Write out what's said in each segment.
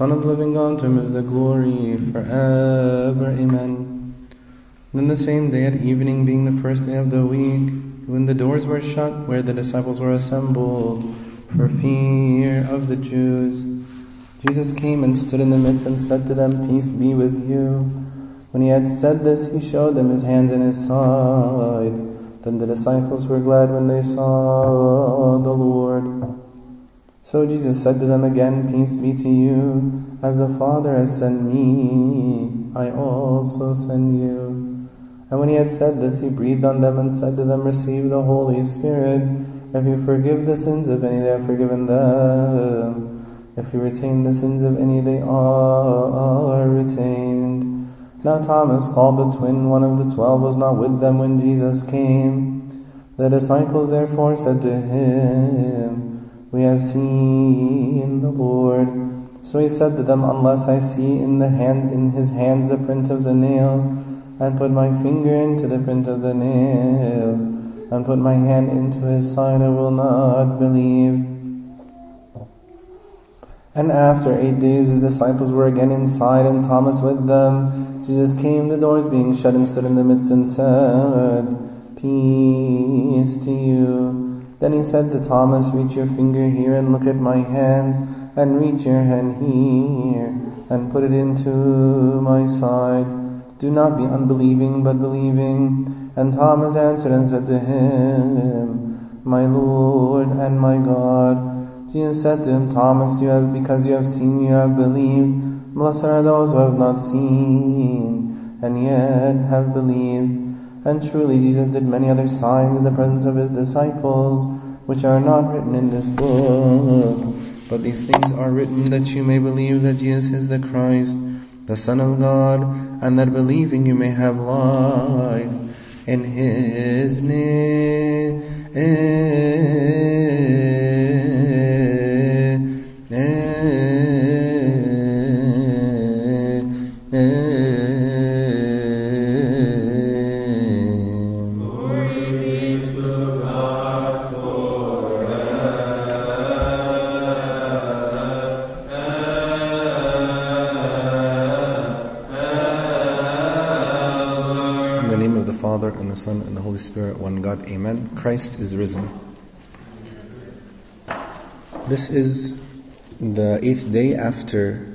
Son of the living God, to him is the glory forever. Amen. Then the same day at evening, being the first day of the week, when the doors were shut where the disciples were assembled, for fear of the Jews, Jesus came and stood in the midst and said to them, Peace be with you. When he had said this, he showed them his hands and his side. Then the disciples were glad when they saw the Lord. So Jesus said to them again, Peace be to you. As the Father has sent me, I also send you. And when he had said this, he breathed on them and said to them, Receive the Holy Spirit. If you forgive the sins of any, they are forgiven them. If you retain the sins of any, they are retained. Now Thomas, called the twin, one of the twelve, was not with them when Jesus came. The disciples therefore said to him, we have seen the Lord. So he said to them, Unless I see in the hand in his hands the print of the nails, and put my finger into the print of the nails, and put my hand into his side, I will not believe. And after eight days, his disciples were again inside, and Thomas with them. Jesus came, the doors being shut, and stood in the midst, and said, Peace to you. Then he said to Thomas, Reach your finger here and look at my hands, and reach your hand here and put it into my side. Do not be unbelieving, but believing. And Thomas answered and said to him, My Lord and my God. Jesus said to him, Thomas, you have because you have seen, you have believed. Blessed are those who have not seen and yet have believed. And truly Jesus did many other signs in the presence of his disciples, which are not written in this book. But these things are written that you may believe that Jesus is the Christ, the Son of God, and that believing you may have life in his name. Spirit, one God. Amen. Christ is risen. This is the eighth day after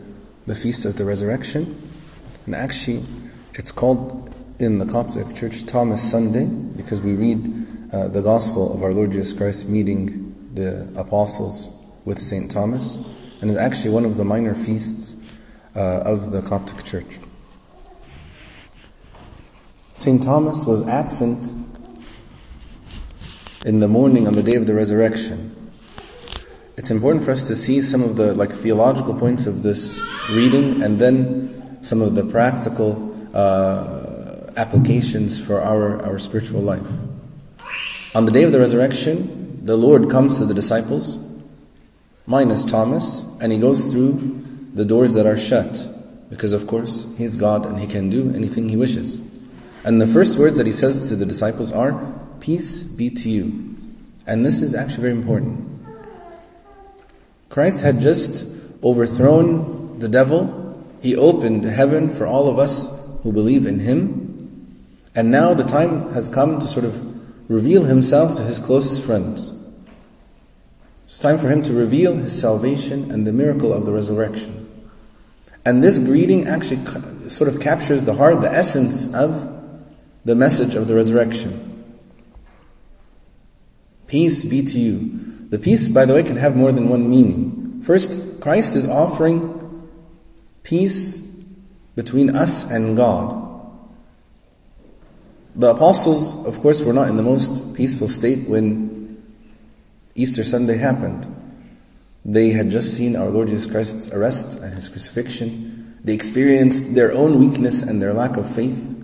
the Feast of the Resurrection. And actually, it's called in the Coptic Church Thomas Sunday because we read uh, the Gospel of our Lord Jesus Christ meeting the apostles with St. Thomas. And it's actually one of the minor feasts uh, of the Coptic Church. St. Thomas was absent in the morning on the day of the resurrection. It's important for us to see some of the like theological points of this reading and then some of the practical uh, applications for our, our spiritual life. On the day of the resurrection, the Lord comes to the disciples, minus Thomas, and he goes through the doors that are shut. Because of course, he's God and he can do anything he wishes. And the first words that he says to the disciples are, Peace be to you. And this is actually very important. Christ had just overthrown the devil. He opened heaven for all of us who believe in him. And now the time has come to sort of reveal himself to his closest friends. It's time for him to reveal his salvation and the miracle of the resurrection. And this greeting actually sort of captures the heart, the essence of the message of the resurrection. Peace be to you. The peace, by the way, can have more than one meaning. First, Christ is offering peace between us and God. The apostles, of course, were not in the most peaceful state when Easter Sunday happened. They had just seen our Lord Jesus Christ's arrest and his crucifixion. They experienced their own weakness and their lack of faith.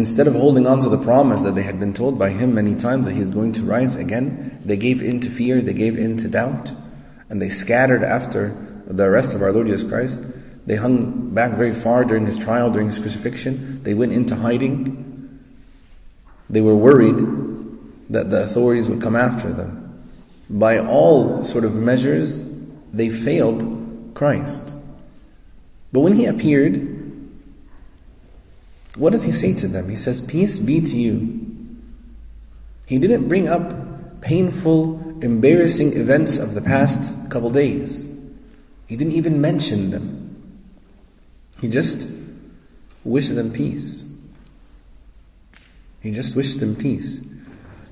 Instead of holding on to the promise that they had been told by him many times that he is going to rise again, they gave in to fear, they gave in to doubt, and they scattered after the arrest of our Lord Jesus Christ. They hung back very far during his trial, during his crucifixion. They went into hiding. They were worried that the authorities would come after them. By all sort of measures, they failed Christ. But when he appeared, what does he say to them? He says, Peace be to you. He didn't bring up painful, embarrassing events of the past couple days. He didn't even mention them. He just wished them peace. He just wished them peace.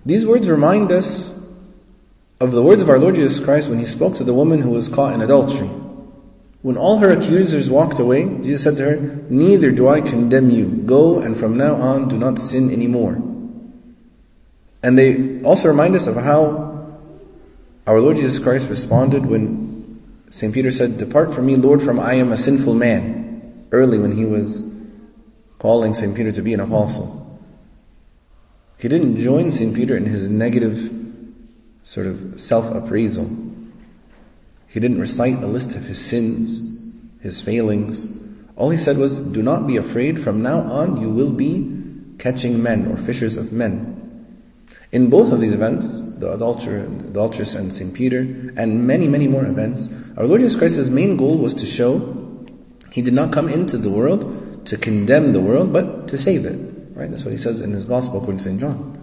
These words remind us of the words of our Lord Jesus Christ when he spoke to the woman who was caught in adultery. When all her accusers walked away, Jesus said to her, Neither do I condemn you. Go and from now on do not sin anymore. And they also remind us of how our Lord Jesus Christ responded when St. Peter said, Depart from me, Lord, from I am a sinful man, early when he was calling St. Peter to be an apostle. He didn't join St. Peter in his negative sort of self appraisal. He didn't recite a list of his sins, his failings. All he said was, Do not be afraid, from now on you will be catching men or fishers of men. In both of these events, the adulterer, the adulteress and St. Peter, and many, many more events, our Lord Jesus Christ's main goal was to show he did not come into the world to condemn the world, but to save it. Right? That's what he says in his gospel according to St. John.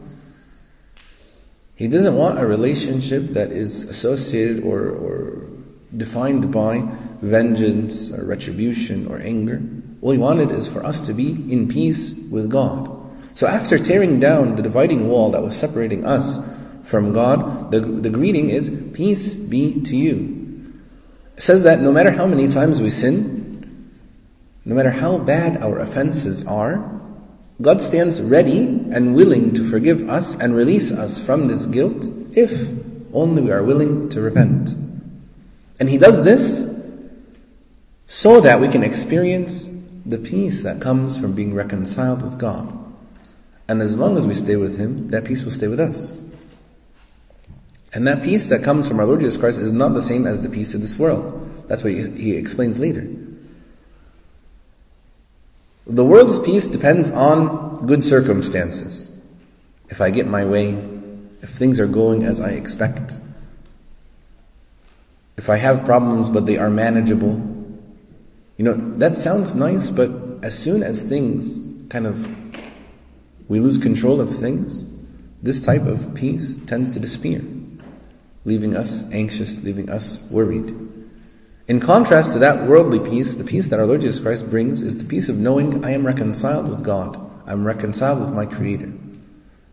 He doesn't want a relationship that is associated or, or defined by vengeance or retribution or anger. All he wanted is for us to be in peace with God. So after tearing down the dividing wall that was separating us from God, the, the greeting is, Peace be to you. It says that no matter how many times we sin, no matter how bad our offenses are, God stands ready and willing to forgive us and release us from this guilt if only we are willing to repent. And He does this so that we can experience the peace that comes from being reconciled with God. And as long as we stay with Him, that peace will stay with us. And that peace that comes from our Lord Jesus Christ is not the same as the peace of this world. That's what he, explains later. The world's peace depends on good circumstances. If I get my way, if things are going as I expect, if I have problems but they are manageable, you know, that sounds nice, but as soon as things kind of, we lose control of things, this type of peace tends to disappear, leaving us anxious, leaving us worried. In contrast to that worldly peace, the peace that our Lord Jesus Christ brings is the peace of knowing I am reconciled with God. I'm reconciled with my Creator.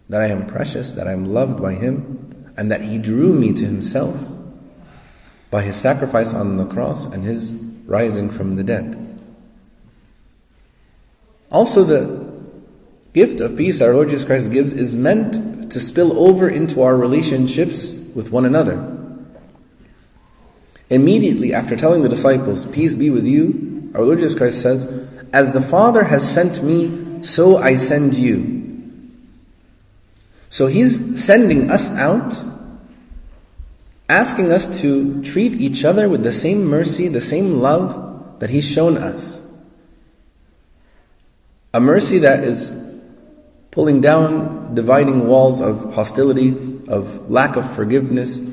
That I am precious, that I am loved by Him, and that He drew me to Himself by His sacrifice on the cross and His rising from the dead. Also, the gift of peace our Lord Jesus Christ gives is meant to spill over into our relationships with one another. Immediately after telling the disciples, Peace be with you, our Lord Jesus Christ says, As the Father has sent me, so I send you. So He's sending us out, asking us to treat each other with the same mercy, the same love that He's shown us. A mercy that is pulling down dividing walls of hostility, of lack of forgiveness,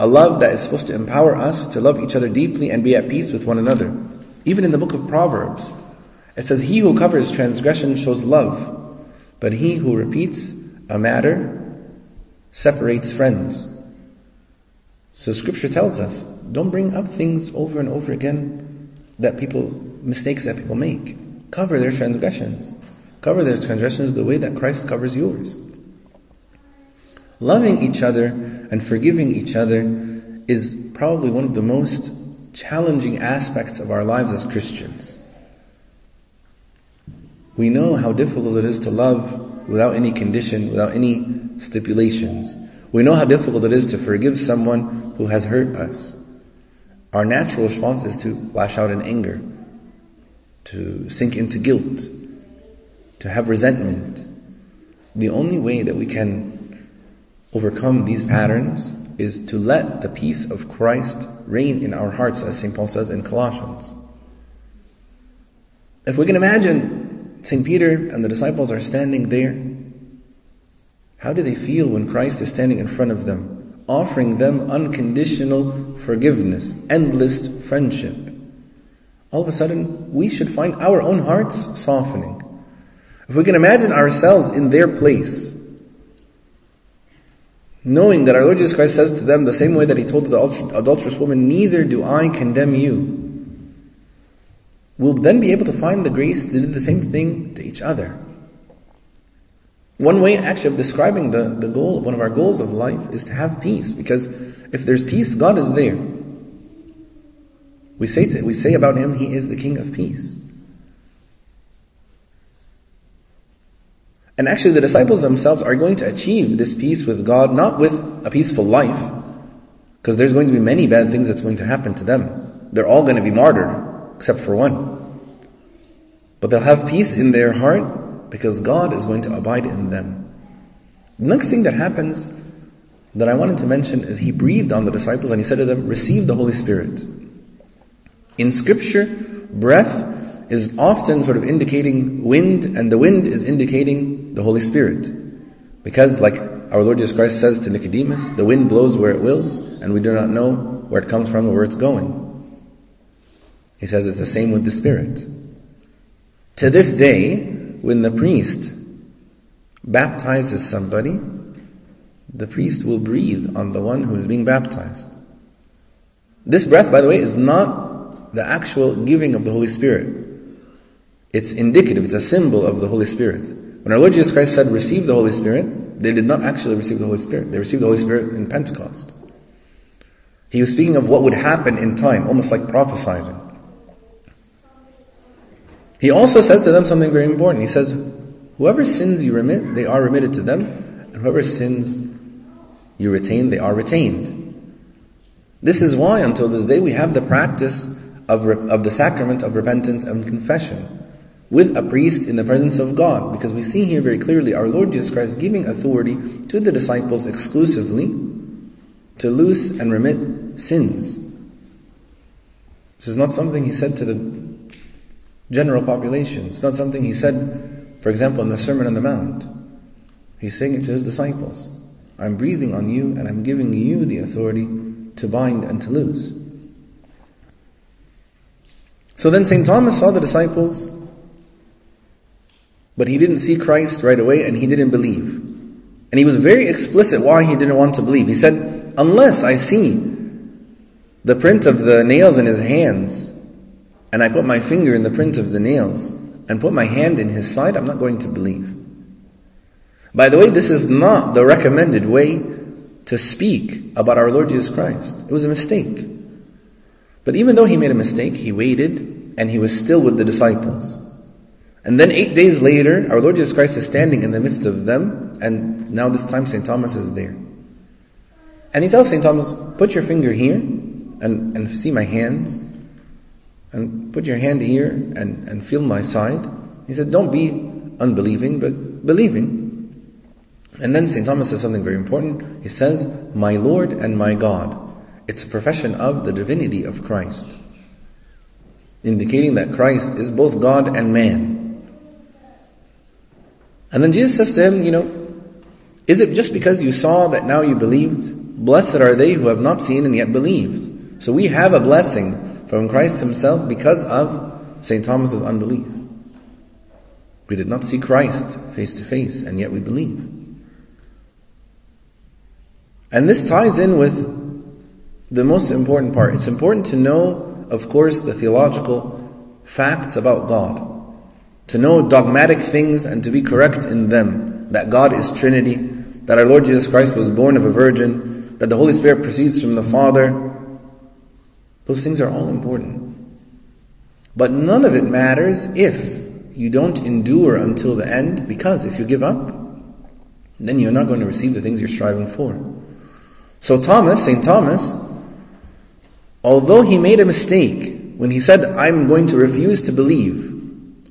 a love that is supposed to empower us to love each other deeply and be at peace with one another. Even in the book of Proverbs, it says, He who covers transgression shows love, but he who repeats a matter separates friends. So scripture tells us, don't bring up things over and over again that people, mistakes that people make. Cover their transgressions. Cover their transgressions the way that Christ covers yours. Loving each other and forgiving each other is probably one of the most challenging aspects of our lives as Christians. We know how difficult it is to love without any condition, without any stipulations. We know how difficult it is to forgive someone who has hurt us. Our natural response is to lash out in anger, to sink into guilt, to have resentment. The only way that we can overcome these patterns is to let the peace of Christ reign in our hearts, as St. Paul says in Colossians. If we can imagine St. Peter and the disciples are standing there, how do they feel when Christ is standing in front of them? Offering them unconditional forgiveness, endless friendship. All of a sudden, we should find our own hearts softening. If we can imagine ourselves in their place, knowing that our Lord Jesus Christ says to them the same way that He told the adulterous woman, Neither do I condemn you. We'll then be able to find the grace to do the same thing to each other. One way actually of describing the, the goal, one of our goals of life is to have peace, because if there's peace, God is there. We say, to, we say about Him, He is the King of peace. And actually, the disciples themselves are going to achieve this peace with God, not with a peaceful life, because there's going to be many bad things that's going to happen to them. They're all going to be martyred, except for one. But they'll have peace in their heart because God is going to abide in them. The next thing that happens that I wanted to mention is He breathed on the disciples and He said to them, Receive the Holy Spirit. In Scripture, breath is often sort of indicating wind, and the wind is indicating the Holy Spirit. Because, like our Lord Jesus Christ says to Nicodemus, the wind blows where it wills, and we do not know where it comes from or where it's going. He says it's the same with the Spirit. To this day, when the priest baptizes somebody, the priest will breathe on the one who is being baptized. This breath, by the way, is not the actual giving of the Holy Spirit. It's indicative, it's a symbol of the Holy Spirit. When our Lord Jesus Christ said, receive the Holy Spirit, they did not actually receive the Holy Spirit. They received the Holy Spirit in Pentecost. He was speaking of what would happen in time, almost like prophesizing. He also says to them something very important. He says, Whoever sins you remit, they are remitted to them, and whoever sins you retain, they are retained. This is why, until this day, we have the practice of, of the sacrament of repentance and confession with a priest in the presence of God. Because we see here very clearly our Lord Jesus Christ giving authority to the disciples exclusively to loose and remit sins. This is not something he said to the general population. It's not something he said, for example, in the Sermon on the Mount. He's saying it to his disciples. I'm breathing on you and I'm giving you the authority to bind and to loose. So then St. Thomas saw the disciples but he didn't see Christ right away and he didn't believe. And he was very explicit why he didn't want to believe. He said, Unless I see the print of the nails in his hands, and I put my finger in the print of the nails, and put my hand in his side, I'm not going to believe. By the way, this is not the recommended way to speak about our Lord Jesus Christ. It was a mistake. But even though he made a mistake, he waited and he was still with the disciples. And then eight days later, our Lord Jesus Christ is standing in the midst of them, and now this time St. Thomas is there. And he tells St. Thomas, put your finger here and, and see my hands, and put your hand here and, and feel my side. He said, don't be unbelieving, but believing. And then St. Thomas says something very important. He says, My Lord and my God. It's a profession of the divinity of Christ, indicating that Christ is both God and man. And then Jesus says to him, you know, is it just because you saw that now you believed? Blessed are they who have not seen and yet believed. So we have a blessing from Christ Himself because of St. Thomas's unbelief. We did not see Christ face to face, and yet we believe. And this ties in with the most important part. It's important to know, of course, the theological facts about God to know dogmatic things and to be correct in them. That God is Trinity, that our Lord Jesus Christ was born of a virgin, that the Holy Spirit proceeds from the Father. Those things are all important. But none of it matters if you don't endure until the end, because if you give up, then you're not going to receive the things you're striving for. So Thomas, St. Thomas, although he made a mistake when he said, I'm going to refuse to believe,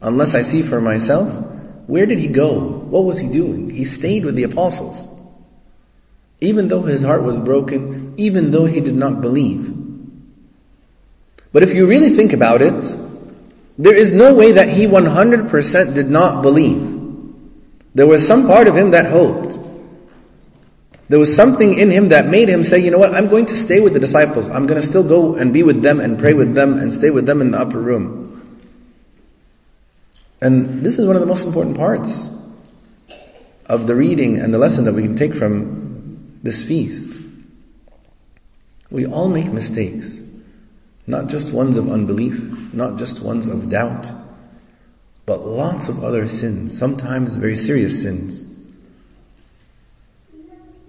unless I see for myself. Where did he go? What was he doing? He stayed with the apostles. Even though his heart was broken, even though he did not believe. But if you really think about it, there is no way that he 100% did not believe. There was some part of him that hoped. There was something in him that made him say, you know what, I'm going to stay with the disciples. I'm going to still go and be with them and pray with them and stay with them in the upper room. And this is one of the most important parts of the reading and the lesson that we can take from this feast. We all make mistakes, not just ones of unbelief, not just ones of doubt, but lots of other sins, sometimes very serious sins.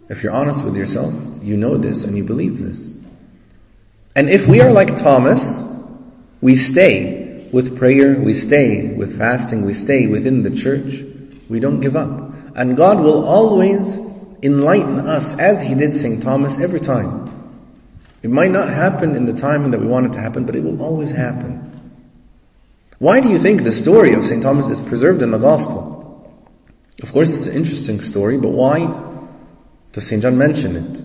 If you're honest with yourself, you know this and you believe this. And if we are like Thomas, we stay with prayer, we stay with fasting, we stay within the church, we don't give up. And God will always enlighten us as He did St. Thomas every time. It might not happen in the time that we want it to happen, but it will always happen. Why do you think the story of St. Thomas is preserved in the Gospel? Of course, it's an interesting story, but why does St. John mention it?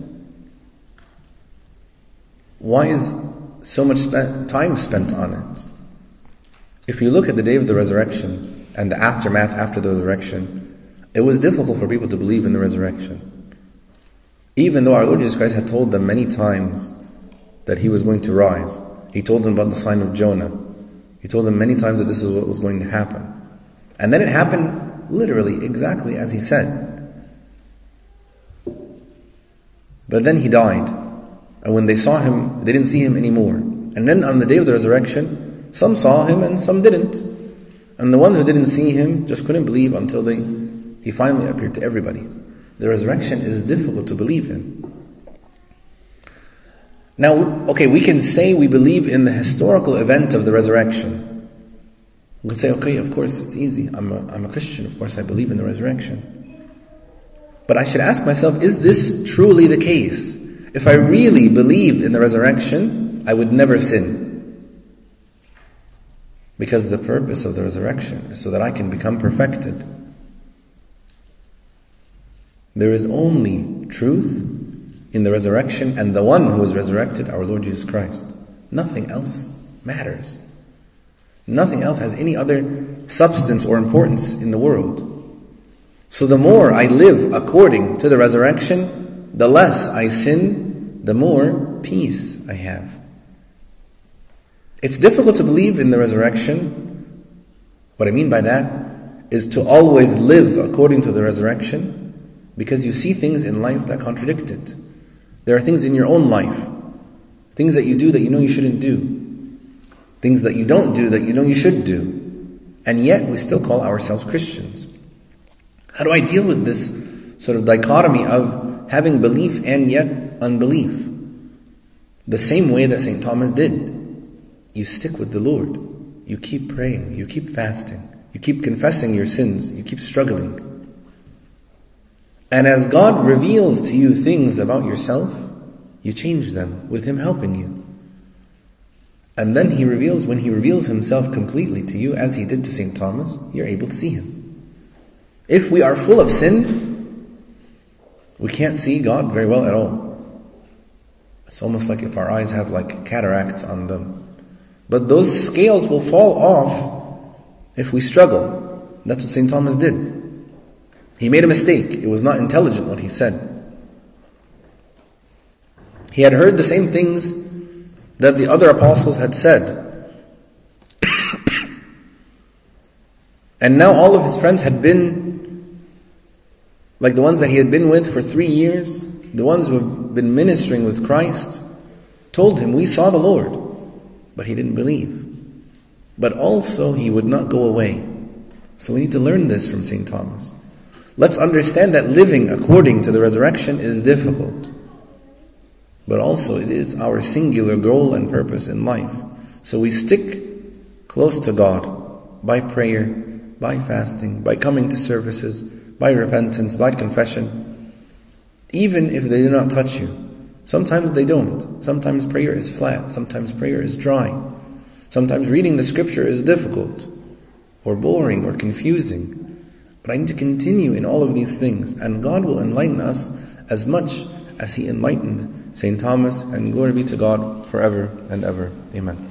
Why is so much time spent on it? If you look at the day of the resurrection and the aftermath after the resurrection, it was difficult for people to believe in the resurrection. Even though our Lord Jesus Christ had told them many times that He was going to rise, He told them about the sign of Jonah. He told them many times that this is what was going to happen. And then it happened literally exactly as He said. But then he died. And when they saw him, they didn't see him anymore. And then on the day of the resurrection, some saw him and some didn't. And the ones who didn't see him just couldn't believe until they, he finally appeared to everybody. The resurrection is difficult to believe in. Now, okay, we can say we believe in the historical event of the resurrection. We can say, okay, of course, it's easy. I'm a, I'm a Christian, of course, I believe in the resurrection. But I should ask myself, is this truly the case? If I really believed in the resurrection, I would never sin. Because the purpose of the resurrection is so that I can become perfected. There is only truth in the resurrection and the one who is resurrected, our Lord Jesus Christ. Nothing else matters. Nothing else has any other substance or importance in the world. So the more I live according to the resurrection, the less I sin, the more peace I have. It's difficult to believe in the resurrection. What I mean by that is to always live according to the resurrection because you see things in life that contradict it. There are things in your own life, things that you do that you know you shouldn't do, things that you don't do that you know you should do, and yet we still call ourselves Christians. How do I deal with this sort of dichotomy of having belief and yet unbelief? The same way that St. Thomas did. You stick with the Lord. You keep praying. You keep fasting. You keep confessing your sins. You keep struggling. And as God reveals to you things about yourself, you change them with Him helping you. And then He reveals, when He reveals Himself completely to you, as He did to St. Thomas, you're able to see Him. If we are full of sin, we can't see God very well at all. It's almost like if our eyes have like cataracts on them. But those scales will fall off if we struggle. That's what St. Thomas did. He made a mistake. It was not intelligent what he said. He had heard the same things that the other apostles had said. and now all of his friends had been like the ones that he had been with for three years, the ones who have been ministering with Christ, told him, We saw the Lord. But he didn't believe. But also, he would not go away. So we need to learn this from St. Thomas. Let's understand that living according to the resurrection is difficult. But also, it is our singular goal and purpose in life. So we stick close to God by prayer, by fasting, by coming to services by repentance, by confession, even if they do not touch you. Sometimes they don't. Sometimes prayer is flat. Sometimes prayer is dry. Sometimes reading the scripture is difficult, or boring, or confusing. Need to continue in all of these things, and God will enlighten us as much as He enlightened St. Thomas, and glory be to God forever and ever. Amen.